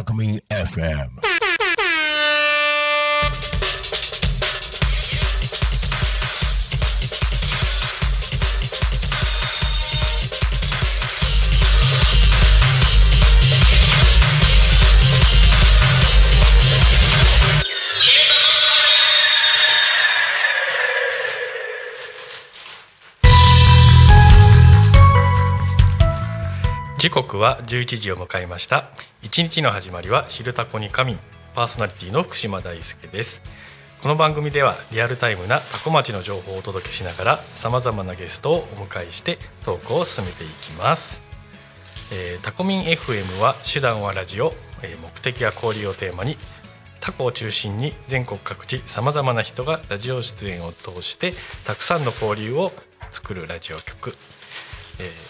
タコミン FM 時刻は11時を迎えました。一日の始まりは昼タコに神パーソナリティの福島大輔です。この番組ではリアルタイムなタコ町の情報をお届けしながらさまざまなゲストをお迎えしてトークを進めていきます、えータコミン FM は手段はラジオ、えー目的や交流をテーマにタコを中心に全国各地さまざまな人がラジオ出演を通してたくさんの交流を作るラジオ局。えー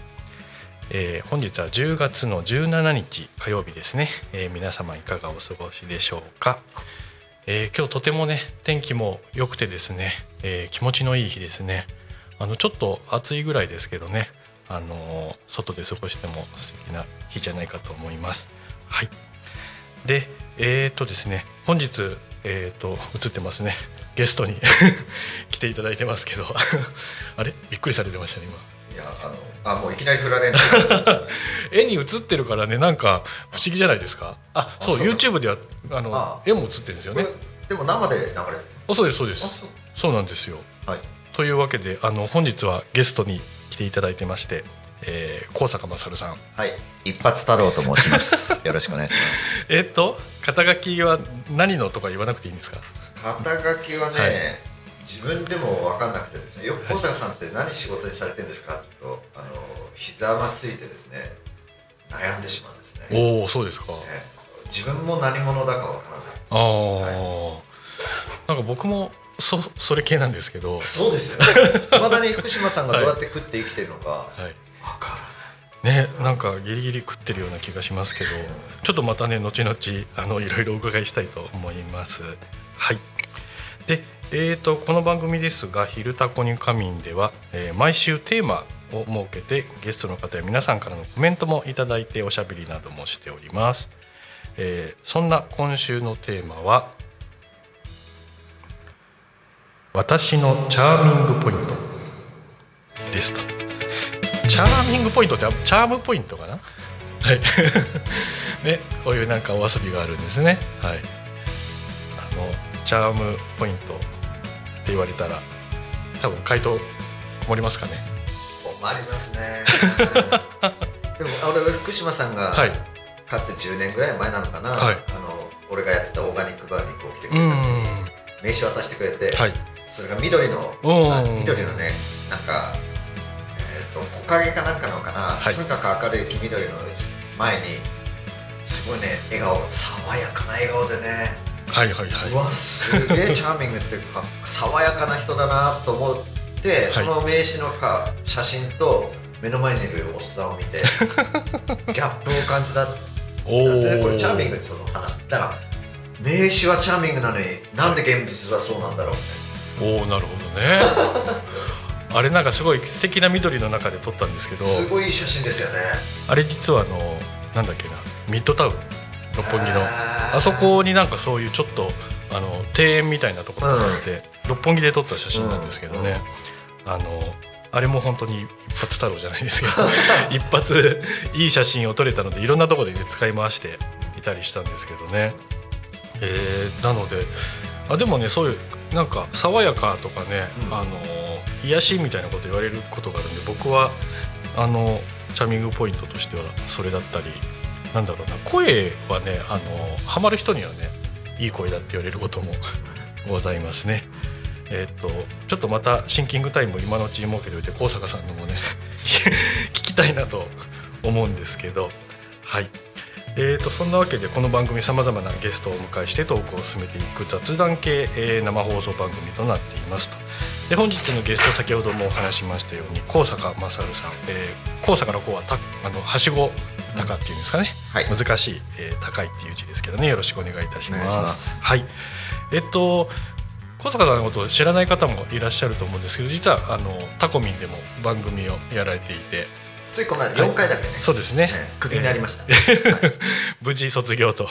えー本日は10月の17日火曜日ですね、えー皆様いかがお過ごしでしょうか、えー今日とてもね天気も良くてですね、え気持ちのいい日ですね。あのちょっと暑いぐらいですけどねあの外で過ごしても素敵な日じゃないかと思います。はい。でえー、とですね本日えー、と映ってますね。ゲストに 来ていただいてますけど。あれ？びっくりされてましたね今。やあのあもういきなり振られる 絵に映ってるからねなんか不思議じゃないですか？あそうあそう YouTube ではあのあ絵も映ってるんですよね。でも生で流れてる。あそうですそうです。あそう。そうなんですよ。はい。というわけであの本日はゲストに来ていただいてまして、えー、高坂勝さん。はい。一発太郎と申します。よろしくお願いします。えっと肩書きは何のとか言わなくていいんですか？肩書きはね、はい自分でも分かんなくてですねよく小坂さんって何仕事にされてるんですかって言うとあの膝がついてですね悩んでしまうんですね。ねおおそうですか。自分も何者だか分からない。ああ、なんか僕もそそれ系なんですけど。そうですよね。いまだに福島さんがどうやって食って生きてるのかはい。分かね、なんかギリギリ食ってるような気がしますけどちょっとまたね後々あのいろいろお伺いしたいと思います。はい。でえー、とこの番組ですが「昼タコに仮眠」では、えー毎週テーマを設けてゲストの方や皆さんからのコメントもいただいておしゃべりなどもしております。えーそんな今週のテーマは「私のチャーミングポイント」ですと。チャーミングポイントってチャームポイントかな？はい。ねこういうなんかお遊びがあるんですね。はい。あのチャームポイント。言われたら多分回答困りますかね。困りますね。でも俺福島さんが、はい。かつて10年ぐらい前なのかな、はい。あの俺がやってたオーガニックバーにこう来てくうれた時にん。名刺渡してくれて、はい。それが緑の緑のねなんか、えー、と木陰かなんかのかな、はい。とにかく明るい黄緑の前にすごいね笑顔爽やかな笑顔でね、はいはいうはい。わすげえ チャーミングっていうか爽やかな人だなと思って、い。その名刺のか写真と目の前にいるおっさんを見て ギャップを感じたおこれチャーミンググってその話。だから名刺はチャーミングなのになんで現物はそうなんだろうみおおなるほどね。あれなんかすごい素敵な緑の中で撮ったんですけどすごい写真ですよね。あれ実はあのなんだっけなミッドタウン六本木の。あそこになんかそういうちょっとあの庭園みたいなところがあって、六本木で撮った写真なんですけどね、あのあれも本当に一発太郎じゃないですけど 一発いい写真を撮れたのでいろんなところで、ね、使い回していたりしたんですけどね。えー、なのであでもねそういうなんか爽やかとかね、うん、あの癒しみたいなこと言われることがあるんで僕はあのチャーミングポイントとしてはそれだったりなんだろうな声はねあのハマる人にはねいい声だって言われることも ございますね。えー、っとちょっとまたシンキングタイムを今のうちに設けておいて高坂さんのもね 聞きたいなと思うんですけどはい。えーと、そんなわけでこの番組さまざまなゲストをお迎えしてトークを進めていく雑談系、えー、生放送番組となっていますとで本日のゲスト先ほどもお話しましたように高坂勝さん、えー、高坂の高はたあのはしご高っていうんですかね、はい、難しい、えー、高いっていう字ですけどね。よろしくお願いいたします。はい。えっと小坂さんのことを知らない方もいらっしゃると思うんですけど実はあのタコミンでも番組をやられていてついこの間4回だけね、はい、そうですね、クビになりました、えーはい、無事卒業と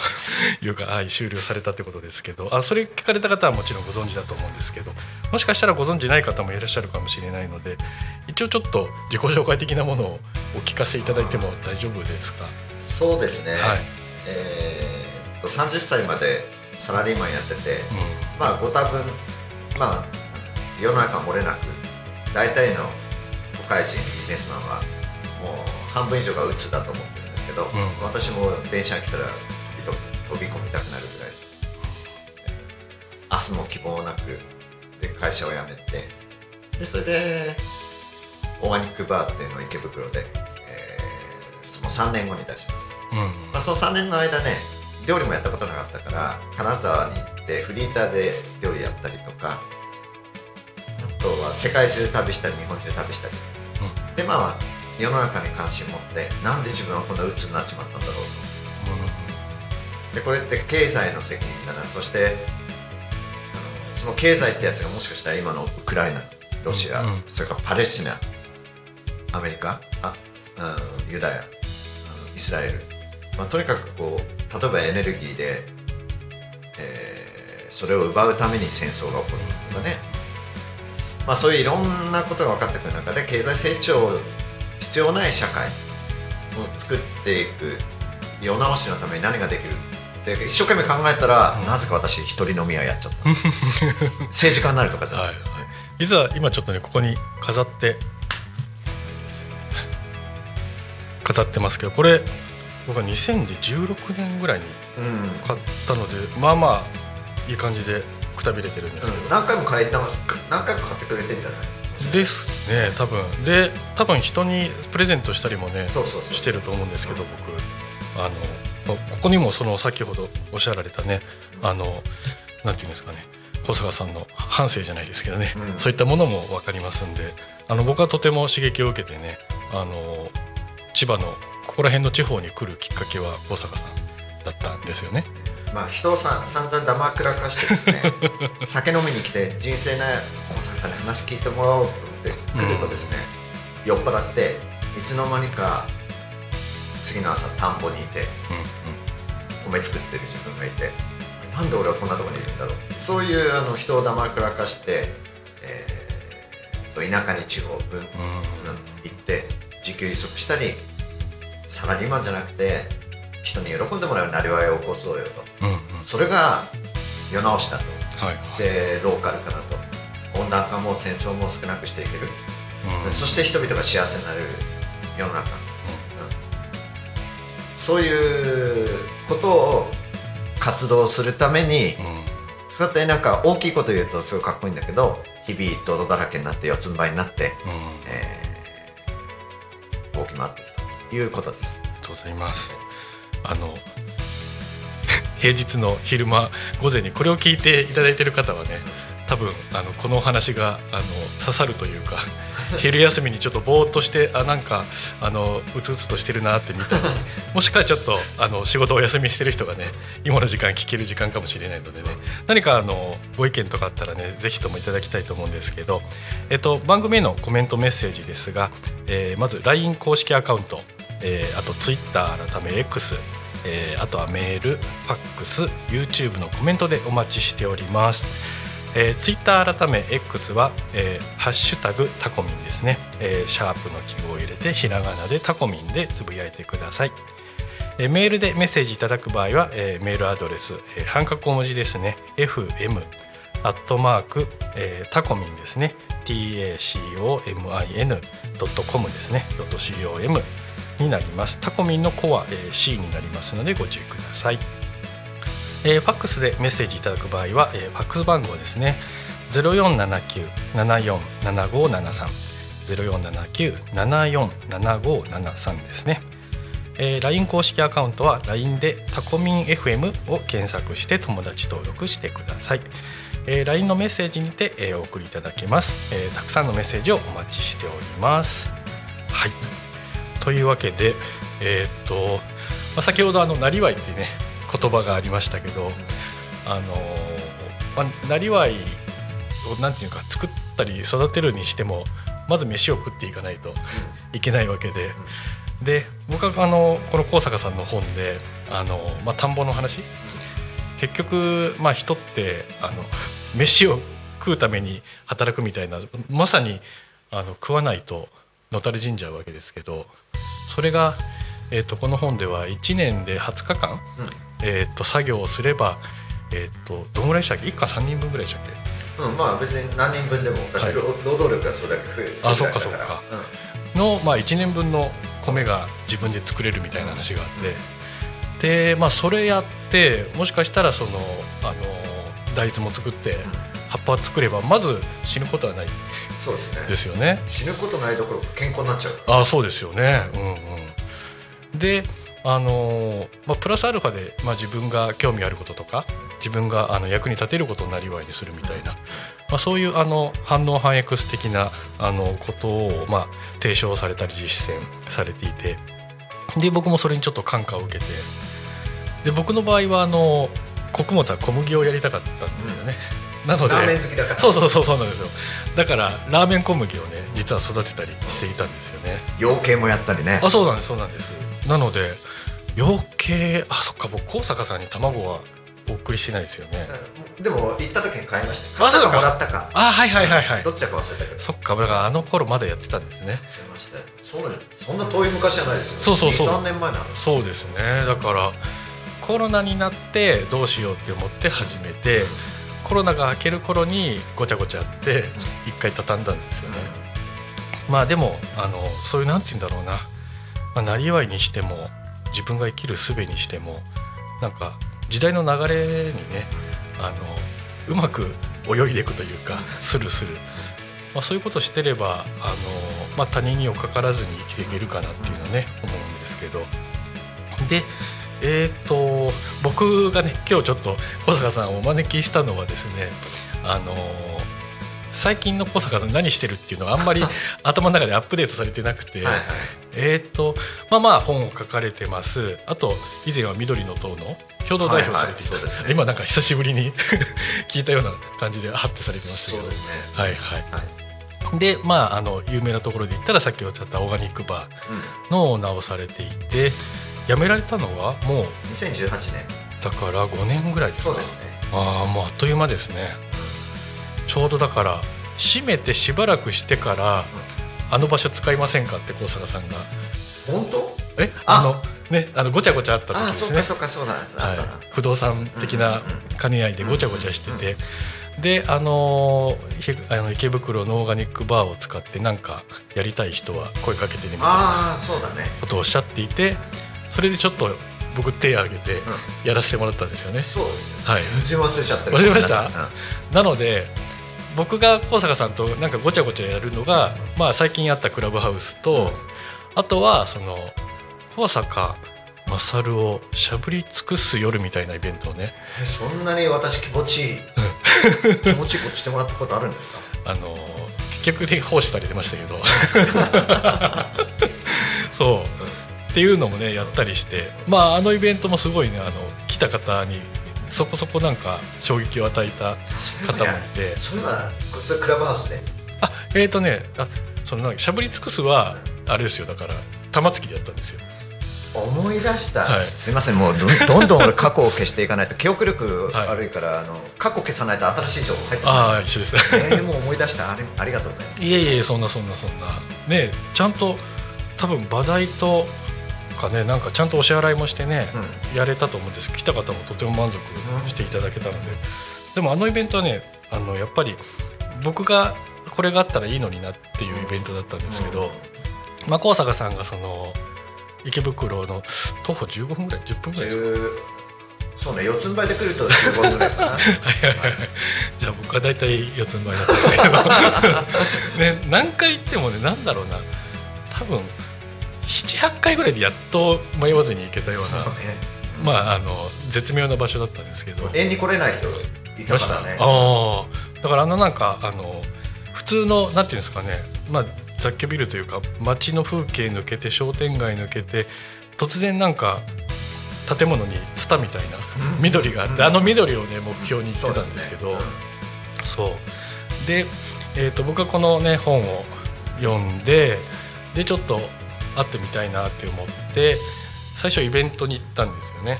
いうか、はい、終了されたってことですけど。あそれ聞かれた方はもちろんご存知だと思うんですけど。もしかしたらご存知ない方もいらっしゃるかもしれないので一応ちょっと自己紹介的なものをお聞かせいただいても大丈夫ですか？そうですね、はい。えー、と30歳までサラリーマンやってて、うん、まあご多分まあ世の中漏れなく大体の都会人ビジネスマンはもう半分以上が鬱だと思ってるんですけど、うん、私も電車が来たら飛び込みたくなるぐらい。明日も希望なくで会社を辞めてでそれでオーガニックバーっていうのを池袋で、えー、その3年後に出します、うん、まあ、その3年の間ね料理もやったことなかったから金沢に行ってフリーターで料理やったりとかあとは世界中旅したり日本中旅したり、うん、でまあ世の中に関心持ってなんで自分はこんな鬱になっちまったんだろうと、うん、でこれって経済の責任だな。そしてあのその経済ってやつがもしかしたら今のウクライナロシア、うん、それからパレスチナアメリカあ、うん、ユダヤイスラエル、まあ、とにかくこう例えばエネルギーで、えー、それを奪うために戦争が起こるとかね、まあ、そういういろんなことが分かってくる中で経済成長必要ない社会を作っていく世直しのために何ができる？で一生懸命考えたら、うん、なぜか私一人飲み屋やっちゃった。政治家になるとかじゃない、はいはい、実は今ちょっとねここに飾って飾ってますけどこれ僕は2016年ぐらいに買ったので、うん、まあまあいい感じでくたびれてるんですけど、うん、何回も買えた何回も買ってくれてんじゃない？ですね多分。で多分人にプレゼントしたりもねしてると思うんですけど僕。あのここにもその先ほどおっしゃられたねあのなんていうんですかね小坂さんの半生じゃないですけどね、うん、そういったものも分かりますんであの僕はとても刺激を受けてねあの千葉のここら辺の地方に来るきっかけは小坂さんだったんですよね。まあ、人をさ散々だまくらかしてですね 酒飲みに来て人生な大坂さんに話聞いてもらおうと思って来るとですね、うん、酔っ払っていつの間にか次の朝田んぼにいて、うんうん、米作ってる自分がいてなんで俺はこんなところにいるんだろう。そういうあの人をだまくらかして、えー、と田舎に地方分、うん、行って自給自足したりサラリーマンじゃなくて人に喜んでもらうなりわいを起こそうよと、それが世直しだと、はい。はい、でローカル化だと。温暖化も戦争も少なくしていける、うん、そして人々が幸せになれる世の中、うん、そういうことを活動するために、そうやってなんか大きいこと言うとすごいかっこいいんだけど日々泥だらけになって四つん這いになって、うん、えー、動き回っていくということです。ありがとうございます。あの平日の昼間午前にこれを聞いていただいている方はね多分あのこのお話があの刺さるというか 昼休みにちょっとぼーっとしてあなんかあのうつうつとしてるなって見たり もしくはちょっとあの仕事お休みしてる人がね今の時間聞ける時間かもしれないのでね何かあのご意見とかあったらねぜひともいただきたいと思うんですけど、えっと、番組へのコメントメッセージですが、えー、まず LINE 公式アカウントえー、あと Twitter 改め X、えー、あとはメール、ファックス、YouTube のコメントでお待ちしております。えー、ツイッター改め X は、えー、ハッシュタグタコミンですね、えー、シャープの記号を入れてひらがなでタコミンでつぶやいてください、えー、メールでメッセージいただく場合は、えー、メールアドレス、えー、半角小文字ですね。fm アットマーク、えー、タコミンですね。Tacomin.com ですね .com になります。タコミンのコア、えー、C になりますのでご注意ください。えー、ファックスでメッセージいただく場合は、えー、ファックス番号ですね。0479-747573 0479-747573ですね、えー、LINE 公式アカウントは LINE でタコミン FM を検索して友達登録してください、えー、LINE のメッセージにて、えー、お送りいただけます、えー、たくさんのメッセージをお待ちしております。はい。というわけでえー、っと、まあ、先ほどあのなりわいってね言葉がありましたけどあの、まあ、なりわいをなんていうか作ったり育てるにしてもまず飯を食っていかないといけないわけで。で僕はあのこの高坂さんの本であの、まあ、田んぼの話結局、まあ、人ってあの飯を食うために働くみたいなまさにあの食わないとのたれ死んじゃうわけですけどそれが、えーと、この本では1年で20日間、えーと、作業をすれば、えーと、どのぐらいでしたっけ？1家3人分ぐらいでしたっけ、うん、まあ別に何人分でもだって労働力がそれだけ増えるあそっかそっか、うん、の、まあ、1年分の米が自分で作れるみたいな話があって、でまあそれやってもしかしたらそのあの大豆も作って、葉っぱ作ればまず死ぬことはない。そうですね。ですよね。死ぬことないどころ健康になっちゃう。あそうですよね。うんうん。であのまあ、プラスアルファで、まあ、自分が興味あることとか自分があの役に立てることをなりわいにするみたいな、まあ、そういうあの反応反 X 的なあのことを、まあ、提唱されたり実践されていてで僕もそれにちょっと感化を受けてで僕の場合はあの穀物は小麦をやりたかったんですよね。うん、なのでラーメン好きだから。そうそうそうそうなんですよ。だからラーメン小麦をね実は育てたりしていたんですよね。養鶏もやったりね。あそうなんですそうなんです。なので養鶏あそっか僕高坂さんに卵はお送りしてないですよね、うん、でも行った時に買いました買ったかもらったか。あはいはいはいはい。どっちか忘れたけど。そっかだからあの頃まだやってたんですね。そんな遠い昔じゃないですよ。そうそうそう。3年前なの。そうですね。だからコロナになってどうしようって思って始めて、コロナが明ける頃にごちゃごちゃって一回畳んだんですよね、まあでもあのそういうなんて言うんだろうな、まあ、なりわいにしても自分が生きる術にしてもなんか時代の流れにねあのうまく泳いでいくというかスルスル、まあ、そういうことをしてればあの、まあ、他人におかからずに生きていけるかなっていうのはね思うんですけど。でえーと、僕がね今日ちょっと小坂さんをお招きしたのはですねあの最近の小坂さん何してるっていうのがあんまり 頭の中でアップデートされてなくてはい、えっ、ー、とまあまあ本を書かれてます。あと以前は緑の党の共同代表されていた、はいはい。ね、今なんか久しぶりに 聞いたような感じでハッてされてましたけど、ね、はいはい、はい、でまああの有名なところで言ったらさっきおっしゃったオーガニックバーのオーナーをされていて、うん辞められたのはもう2018年。だから5年ぐらいですか。そうですね。ああもうあっという間ですね。ちょうどだから閉めてしばらくしてから、あの場所使いませんかって高坂さんが。本当？えあ。のねあのごちゃごちゃあった時ですね。そうかそうなんです、はい、不動産的な兼ね合いでごちゃごちゃしてて、であのあの池袋のオーガニックバーを使ってなんかやりたい人は声かけてねみたいなことをおっしゃっていてそれでちょっと僕手を挙げてやらせてもらったんですよね。そうですはい、全然忘れちゃった忘れました、うん、なので僕が高坂さんとなんかごちゃごちゃやるのが、まあ、最近あったクラブハウスと、うん、あとはその高坂勝をしゃぶり尽くす夜みたいなイベントをね。そんなに私気持ちいい気持ちいいことしてもらったことあるんですか？あの結局で奉仕されてましたけど。そう、っていうのもねやったりしてまああのイベントもすごいねあの来た方にそこそこなんか衝撃を与えた方もいて。それはそれクラブハウスで？あえっ、ー、とねあそのしゃぶり尽くすはあれですよだから玉突きでやったんですよ。思い出した、はい、すみませんもう どんどん俺過去を消していかないと記憶力悪いから、はい、あの過去消さないと新しい情報入ってああ一緒です。えー、もう思い出した？あれありがとうございます。いえいえそんなそんなそんな。ねちゃんと多分場代とかねなんかちゃんとお支払いもしてね、うん、やれたと思うんです。来た方もとても満足していただけたので、うん、でもあのイベントはねあのやっぱり僕がこれがあったらいいのになっていうイベントだったんですけど、うん、まあ、高坂さんがその池袋の徒歩15分ぐらい10分ぐらいですか？そうね四つん這いで来ると15分ぐらいかな。はいはいはい、じゃあ僕は大体四つん這いだったんですけど。ね何回行ってもねなんだろうな。多分78回ぐらいでやっと迷わずに行けたような、ね、まああの絶妙な場所だったんですけど。縁に来れない人いたからねだからあのなんかあの普通のなんていうんですかね。まあ雑居ビルというか街の風景抜けて商店街抜けて突然なんか建物にツタみたいな緑があって、あの緑をね目標に行ってたんですけど。そう。で、えー、と僕はこのね本を読んででちょっと会ってみたいなって思って最初イベントに行ったんですよね。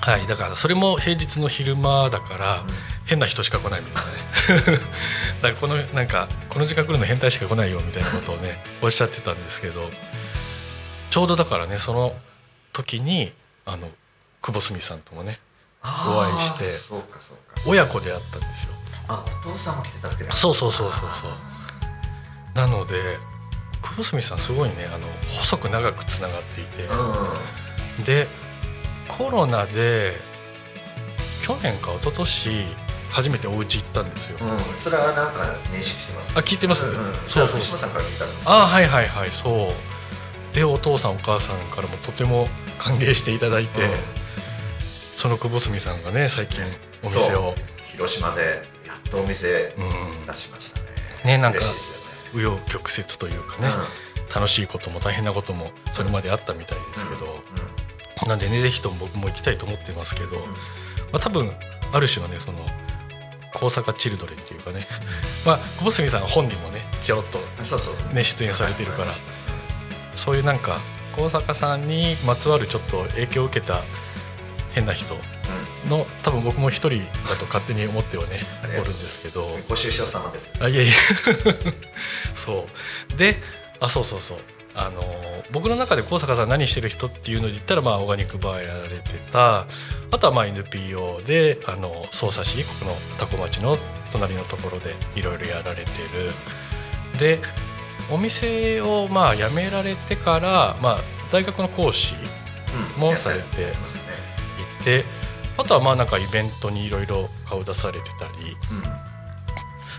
はい、だからそれも平日の昼間だから、変な人しか来ないみたいなね。だからこのなんかこの時間来るの変態しか来ないよみたいなことをね おっしゃってたんですけどちょうどだからねその時にあの久保澄さんともねお会いして親子で会ったんですよ。あお父さんも来てたっけそうそうそうそうそう。なので久保澄さんすごいねあの細く長くつながっていて、うん、でコロナで去年か一昨年初めてお家行ったんですよ、うん、それはなんか認識してます、あ聞いてます、うんうん、そうそう。福島さんから聞いたの？あはいはいはいそう。でお父さんお母さんからもとても歓迎していただいて、うん、その久保澄さんがね最近お店を。広島でやっとお店出しましたね、うん、ねなんか紆余曲折というかね、うん、楽しいことも大変なこともそれまであったみたいですけど、なんでねぜひとも僕も行きたいと思ってますけど、まあ、多分ある種のねその高坂チルドレンっていうかね、まあ、小杉さん本人もねちょろっと、ね、出演されてるからそういうなんか高坂さんにまつわるちょっと影響を受けた変な人の、多分僕も一人だと勝手に思ってはねおるんですけど。ご愁傷様です。あいやいやそう。であそうそうそう。あの僕の中で高坂さん何してる人っていうので言ったら、まあ、オーガニックバーやられてた。あとはまあ NPO であの匝瑳市この多古町の隣のところでいろいろやられてる。でお店をまあ辞められてから、まあ、大学の講師もされていて、あとはまあなんかイベントにいろいろ顔出されてたり。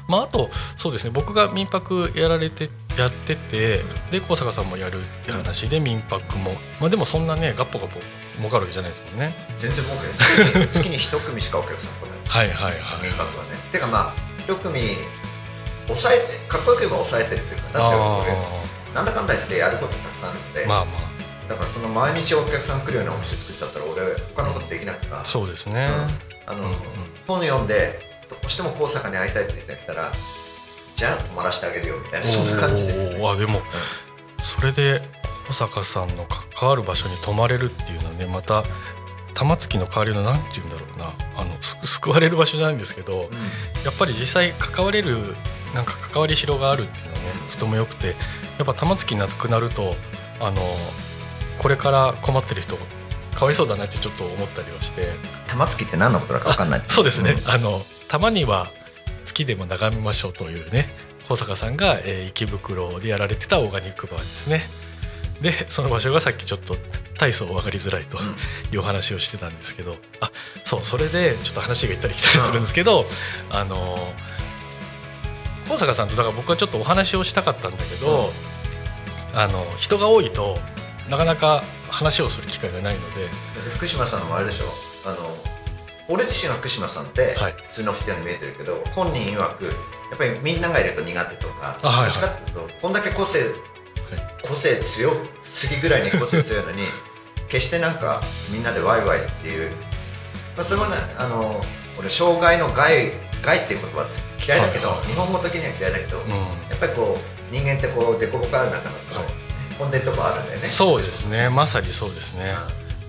まあ、あとそうですね僕が民泊やられてやっててで高坂さんもやるって話で民泊も、まあ、でもそんなねガッポガポ儲かるわけじゃないですもんね。全然儲けない月に一組しかお客さん来ない。はいはいはい。民泊はね。てかまあ一組抑えてかっこよく言えば抑えてるというかだって俺なんだかんだ言ってやることたくさんあるんでまあまあ。だからその毎日お客さん来るようなお店作っちゃったら俺他のことできないから、そうですね、うん、あの、うんうん、本読んでどうしても高坂に会いたいって人が来たらじゃあ泊まらせてあげるよみたいなそんな感じですね。あでも、うん、それで高坂さんの関わる場所に泊まれるっていうのはねまた玉突きの代わりの何て言うんだろうな。あの救われる場所じゃないんですけど、うん、やっぱり実際関われるなんか関わりしろがあるっていうのはねとてもよくてやっぱ玉突きなくなるとあのこれから困ってる人かわいそうだなってちょっと思ったりはして。玉突きって何のことだか分かんない。そうですね、うん、あのたまには月でも眺めましょうというね小坂さんが、えー、池袋でやられてたオーガニックバーですね。でその場所がさっきちょっと体操分かりづらいという話をしてたんですけどあそうそれでちょっと話が行ったり来たりするんですけど、うん、あの小坂さんとだから僕はちょっとお話をしたかったんだけど、うん、あの人が多いとなかなか話をする機会がないので。福島さんもあれでしょ？あの俺自身は福島さんって普通の人に見えてるけど、はい、本人曰くやっぱりみんながいると苦手とかどっちかっていうとこんだけ個性、はい、個性強すぎぐらいに個性強いのに 決してなんかみんなでワイワイっていう、まあ、それもねあの俺障害の害害っていう言葉嫌いだけど、はい。はい、日本語的には嫌いだけど、うん、やっぱりこう人間ってこう凸凹ある中のその、混んでるとこあるんだよね。そうですね。まさにそうですね、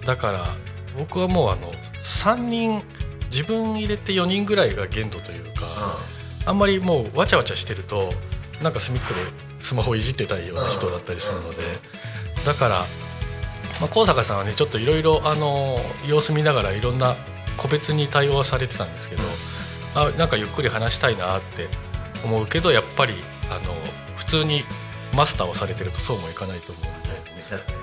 だから僕はもうあの3人自分入れて4人ぐらいが限度というか、あんまりもうわちゃわちゃしてるとなんか隅っこでスマホいじってたいような人だったりするので、だから、まあ、高坂さんはねちょっといろいろ様子見ながらいろんな個別に対応はされてたんですけど、あなんかゆっくり話したいなって思うけどやっぱりあの普通にマスターをされてるとそうもいかないと思うんで。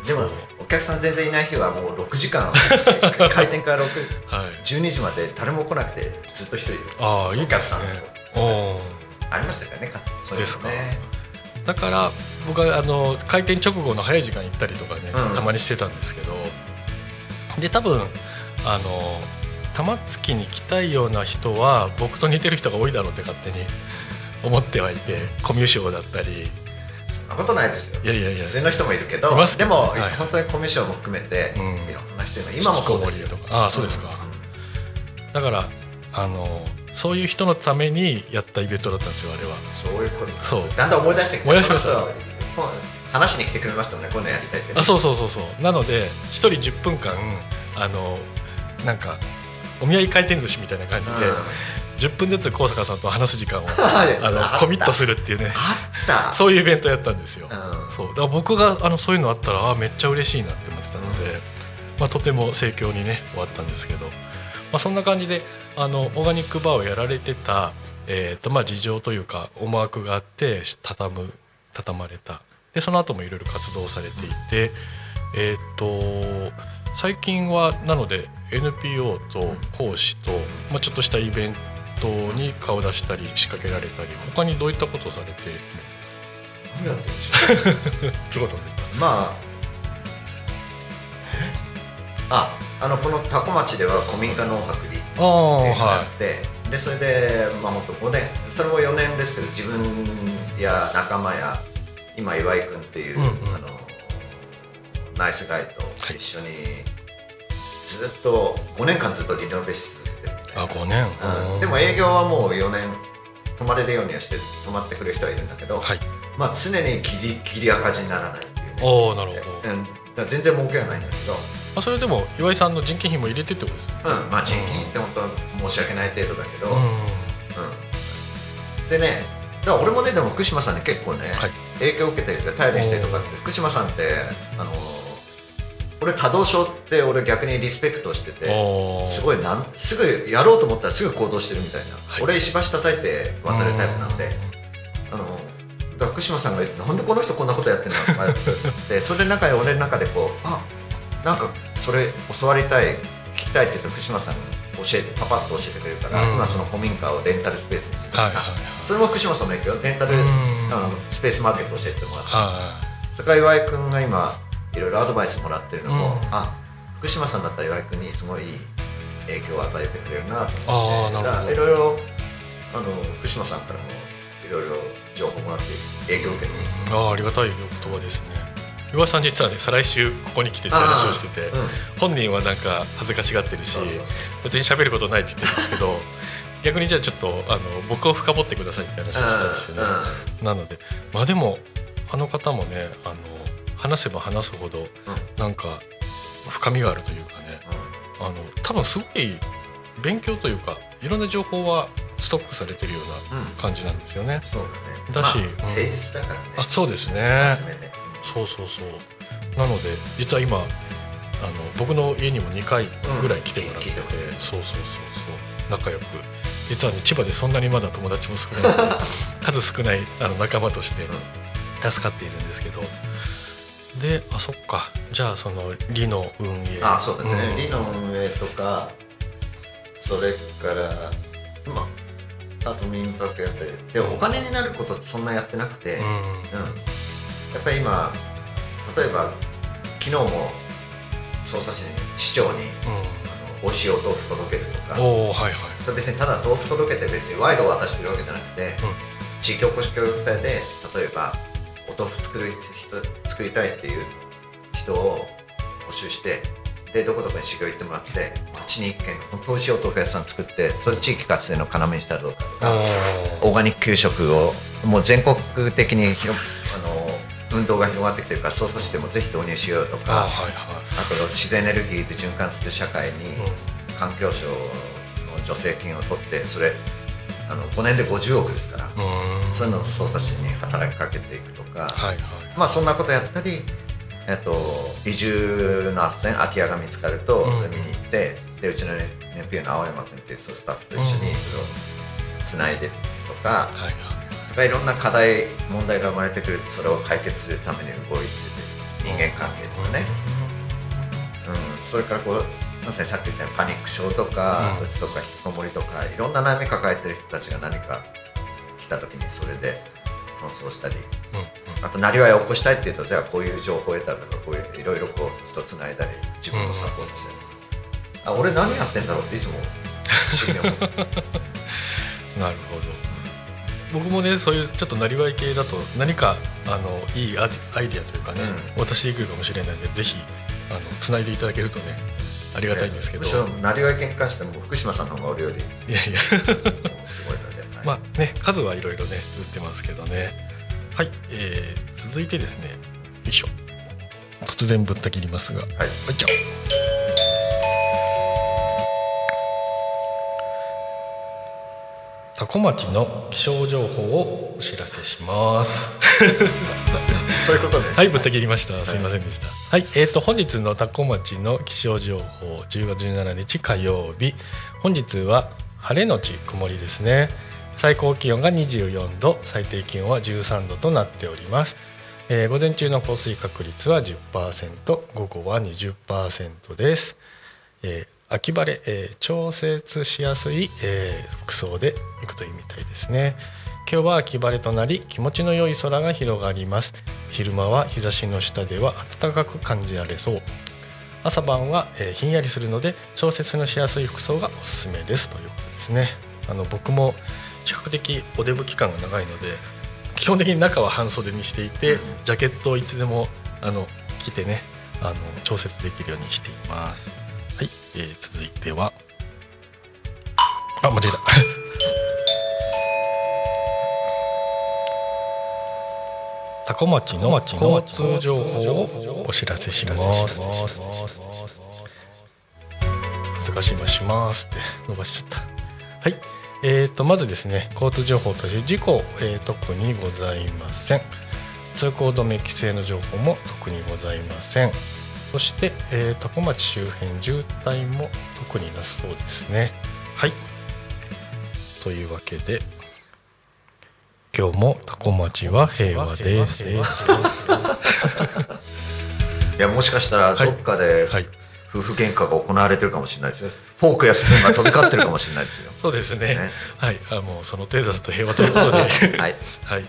でもお客さん全然いない日はもう6時間。開店から6、はい、12時まで誰も来なくてずっと一人で。ああいいですね。ありましたからねかつてそうですねだから僕はあの開店直後の早い時間行ったりとかね、うん、たまにしてたんですけど。で多分あの玉突きに来たいような人は僕と似てる人が多いだろうって勝手に思ってはいてコミュ障だったりなことないですよ。いやいやいや。普通の人もいるけどでも、はい、本当にコミュ障も含めて、うん、いろんな人今もそうですよ。ああそうですか、うん、だからあのそういう人のためにやったイベントだったんですよあれは。そういうことそう。だんだん思い出してきて思い出しました。話に来てくれましたもんねこんなやりたいって、ね、あそうそうそうそう。なので一人10分間あのなんかお見合い回転寿司みたいな感じで、うん、10分ずつ高坂さんと話す時間を あのコミットするっていうね。そういうイベントやったんですよ、うん、そう。だから僕があのそういうのあったらあめっちゃ嬉しいなって思ってたので、うん、まあ、とても盛況にね終わったんですけど、まあ、そんな感じであのオーガニックバーをやられてた、えーとまあ、事情というか思惑があって畳む畳まれた。でその後もいろいろ活動されていてえっ、ー、と最近はなので NPO と講師と、まあ、ちょっとしたイベントに顔出したり仕掛けられたり他にどういったことをされて何やってるんでしょまあああのこの多古町では古民家農泊になって、はい、でそれで、まあ、もっと5年それも4年ですけど自分や仲間や今岩井君っていう、うんうん、あのナイスガイと一緒に、ずっと5年間ずっとリノベし続けてあ5年、うん、でも営業はもう4年泊まれるようにはして泊まってくる人はいるんだけど、はい、まあ、常にギリギリ赤字にならないっていうね。おなるほど、うん、だ全然儲けはないんだけど。あそれでも岩井さんの人件費も入れてってことですか？うん。まあ人件費って本当申し訳ない程度だけど、うん、うん、でねだから俺もねでも福島さんに結構ね、はい、影響を受けてる頼りしてるとかって福島さんってあの俺多動症って俺逆にリスペクトしててすごいなんすぐやろうと思ったらすぐ行動してるみたいな、はい、俺石橋叩いて渡るタイプなんであのだ福島さんがなんでこの人こんなことやってんの？とかって。それで中で俺の中でこうあなんかそれ教わりたい聞きたいって言うと福島さんに教えてパパッと教えてくれるから、うん、今その古民家をレンタルスペースにしてさ、はいはいはい、それも福島さんの影響？レンタル、あのスペースマーケット教えてもらって、はい、それから岩井君が今いろいろアドバイスもらってるのも、うん、あ福島さんだったら岩井君にすごい影響を与えてくれるなと思っていろいろあの福島さんからもいろいろ情報もらって影響を受けてます、ね、あありがたい言葉ですね。岩井さん実はね再来週ここに来てって話をしてて、うん、本人はなんか恥ずかしがってるし別に喋ることないって言ってるんですけど 逆にじゃあちょっとあの僕を深掘ってくださいって話をしたりしてね、なのでまあでもあの方もねあの話せば話すほどなんか深みがあるというかね、あの多分すごい勉強というかいろんな情報はストックされてるような感じなんですよね。だし、まあ、誠実だからね。あ、そうですね。そうそうそう。なので実は今あの僕の家にも2回ぐらい来てもらって、うん、そうそうそうそう。仲良く。実はね千葉でそんなにまだ友達も少ない。数少ないあの仲間として助かっているんですけどであそっか。じゃあそのリの運営。あそうですね、うん、リの運営とかそれからまああと民泊やったり。でお金になることってそんなやってなくて、うん、うん。やっぱり今例えば昨日も匝瑳市に市長に、うん、あの美味しいお豆腐届けるとか。お、はいはい、それ別にただ豆腐届けて別に賄賂を渡してるわけじゃなくて、うん、地域おこし協力隊で例えばお豆腐作る人作りたいっていう人を募集してでどこどこに修行行ってもらって町に一軒本当美味しいお豆腐屋さん作ってそれ地域活性の要にしたらどうかとかオーガニック給食をもう全国的に広あの運動が広がってきてるから操作士でもぜひ導入しようとかあ,、はいはい、あと自然エネルギーで循環する社会に環境省の助成金を取ってそれあの5年で50億ですからそういうのを操作士に働きかけていくとか、はいはい、まあ、そんなことやったり、えっと、移住の斡旋空き家が見つかるとそれ見に行って、でうちの年表の青山君っていうスタッフと一緒にそれをつないでとか、はいはい。それいろんな課題問題が生まれてくるそれを解決するために動いてて人間関係とかね、うん、それからこうまさにさっき言ったようにパニック症とかうつ、とか引きこもりとかいろんな悩み抱えてる人たちが何か来た時にそれで奔走したり、あとなりわいを起こしたいっていうとじゃあこういう情報を得たりとかこういういろいろこう人つないだり自分をサポートしたり、あ俺何やってんだろうっていつも不思議に思う。なるほど。僕もねそういうちょっとなりわい系だと何かあのいいアイディアというかね、うん、私できるかもしれないのでぜひあのつないでいただけるとねありがたいんですけど。なりわい系に関しても福島さんの方がおるよりいやいや。すごいので、はい、まあね数はいろいろね売ってますけどね。はい、えー、続いてですね。よいしょ。突然ぶった切りますが。はい、はい、じゃ多古町の気象情報をお知らせします。そういうことね。はいぶった切りました。すいませんでした。はい、えーと、本日の多古町の気象情報10月17日火曜日本日は晴れのち曇りですね。最高気温が24度最低気温は13度となっております。えー、午前中の降水確率は10%午後は20%です、えー秋晴れ、えー、調節しやすい、えー、服装で行くといいみたいですね。今日は秋晴れとなり気持ちの良い空が広がります。昼間は日差しの下では暖かく感じられそう。朝晩は、えー、ひんやりするので調節のしやすい服装がおすすめです。ということですね。あの僕も比較的おデブ期間が長いので基本的に中は半袖にしていてジャケットをいつでもあの着てねあの調節できるようにしています。はい、えー、続いては。あ間違えた。多古町の交通情報をお知らせします。恥ずかしいましますって伸ばしちゃった。はい。えーと、まずですね交通情報として事故、えー、特にございません。通行止め規制の情報も特にございません。そして、えー、多古町周辺渋滞も特になさそうですね。はい。というわけで今日も多古町は平和です。いやもしかしたらどっかで、はい、夫婦喧嘩が行われてるかもしれないですよフォークやスプーンが飛び交ってるかもしれないですよ。そうですね、ね、はい。あもうその程度だと平和ということで。はい、はい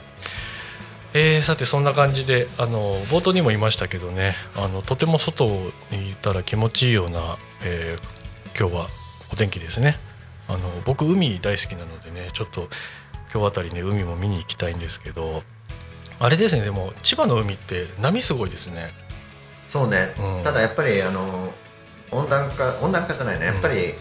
えー、さてそんな感じであの冒頭にも言いましたけどねあのとても外にいたら気持ちいいような、えー、今日はお天気ですね。あの僕海大好きなのでねちょっと今日あたりね海も見に行きたいんですけどあれですねでも千葉の海って波すごいですね。そうね、うん、ただやっぱりあの温暖化温暖化じゃないね。やっぱり、うん、あの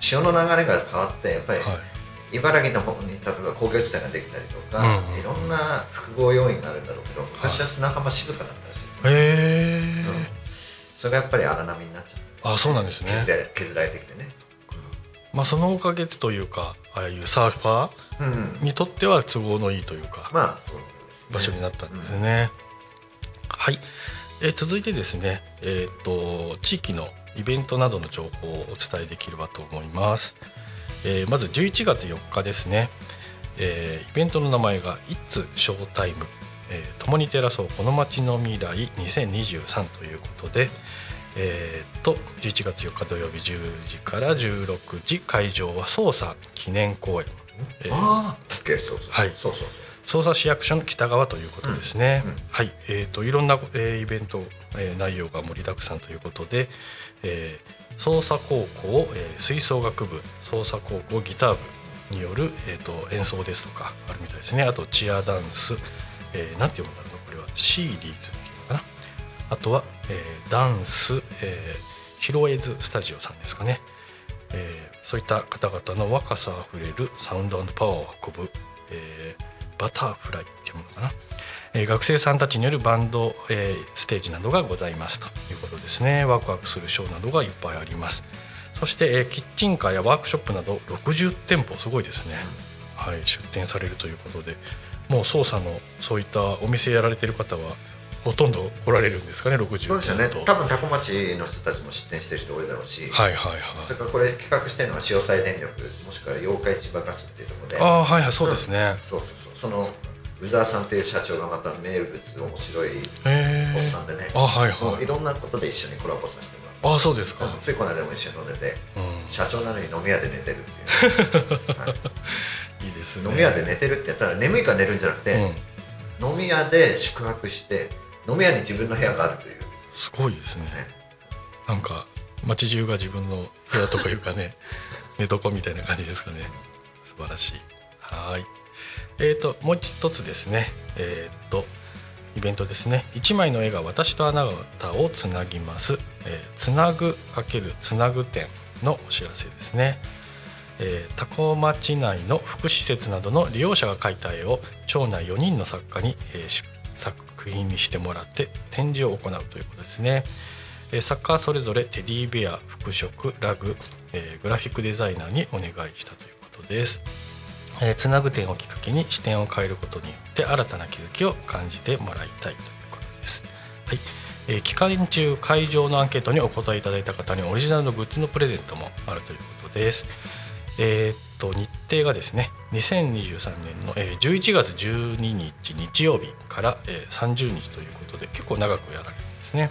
潮の流れが変わってやっぱり、はい茨城の方に例えば工業地帯ができたりとか、うん、いろんな複合要因があるんだろうけど昔は砂浜静かだったらしいですね、へえ、うん、それがやっぱり荒波になっちゃってあそうなんですね。削られてきてね。まあそのおかげというかああいうサーファーにとっては都合のいいというか、まあそう、ね、場所になったんですね、はい、えー、続いてですねえっ、と地域のイベントなどの情報をお伝えできればと思います。えー、まず11月4日ですね、えー、イベントの名前が「It's Showtime、えー、共に照らそうこの街の未来2023」ということで、えー、と11月4日土曜日10時から16時会場は捜査記念公演、えー、ああ OK そうそうはい。そうそうそう。捜査市役所の北側ということですね。うんうん、はい、えっ、ー、といろんな、えー、イベント、えー、内容が盛りだくさんということで、えー、捜査高校、えー、吹奏楽部捜査高校ギター部による、えーと、演奏ですとかあるみたいですね。あとチアダンス、えー、なんて読むんだろうこれは。シーリーズっていうのかな。あとは、えー、ダンス、えー、ヒロエズスタジオさんですかね、えー、そういった方々の若さあふれるサウンドパワーを運ぶ、えー、バターフライっていうものかな、えー、学生さんたちによるバンド、えー、ステージなどがございます。ということですね。ワクワクするショーなどがいっぱいあります。そして、えー、キッチンカーやワークショップなど60店舗。すごいですね、はい、出店されるということで。もう操作のそういったお店やられてる方はほとんど来られるんですかね？60そうですよね。多分多古町の人たちも出店してる人多いだろうし。はいはいはい。それからこれ企画してるのは潮西電力もしくは妖怪千葉ガスっていうところで。ああはいはい。そうですね、うん、そうそうそう。その宇沢さんという社長がまた名物面白いおっさんでね。あはいはい。いろんなことで一緒にコラボさせてもらってあそうですか。ついこの間も一緒に飲んでて、うん、社長なのに飲み屋で寝てるっていう、はい、いいですね。飲み屋で寝てるってやったら眠いから寝るんじゃなくて、うん、飲み屋で宿泊して飲み屋に自分の部屋があるという。すごいですね、ね、なんか街中が自分の部屋とかいうかね 寝床みたいな感じですかね。素晴らしい。はいえーともう一つですねえ、ー、とイベントですね1枚の絵が私とあなたをつなぎます、えー、つなぐ×つなぐ展のお知らせですねえー、多古町内の福祉施設などの利用者が描いた絵を町内4人の作家に、えー、作品にしてもらって展示を行うということですね。えー、作家それぞれテディベア服飾ラグ、えー、グラフィックデザイナーにお願いしたということです。えー、つなぐ点をきっかけに視点を変えることによって新たな気づきを感じてもらいたいということです。はいえー、期間中会場のアンケートにお答えいただいた方にオリジナルのグッズのプレゼントもあるということです。えー、っと日程がですね2023年の、えー、11月12日日曜日から、えー、30日ということで結構長くやられるんですね。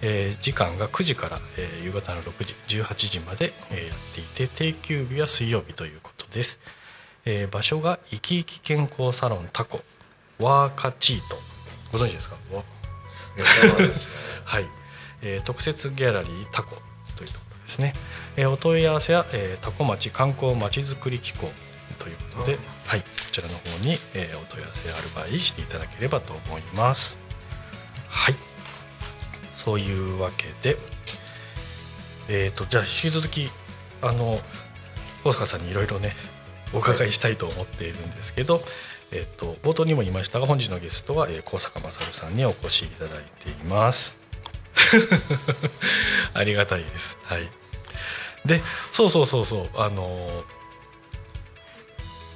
えー、時間が9時から、えー、夕方の6時18時まで、えー、やっていて定休日は水曜日ということです。えー、場所が生き生き健康サロンタコ。ワーカチート。ご存知ですか？はい、えー、特設ギャラリータコというところですね、えー、お問い合わせは、えー、タコ町観光まちづくり機構ということで、はい、こちらの方に、えー、お問い合わせアルバイしていただければと思います。はい。そういうわけでえっ、ー、とじゃあ引き続きあの大塚さんにいろいろねお伺いしたいと思っているんですけど、えっ、ー、と冒頭にも言いましたが本日のゲストは、えー、高坂勝さんにお越しいただいています。ありがたいです。はい。でそうそうそうそう。あの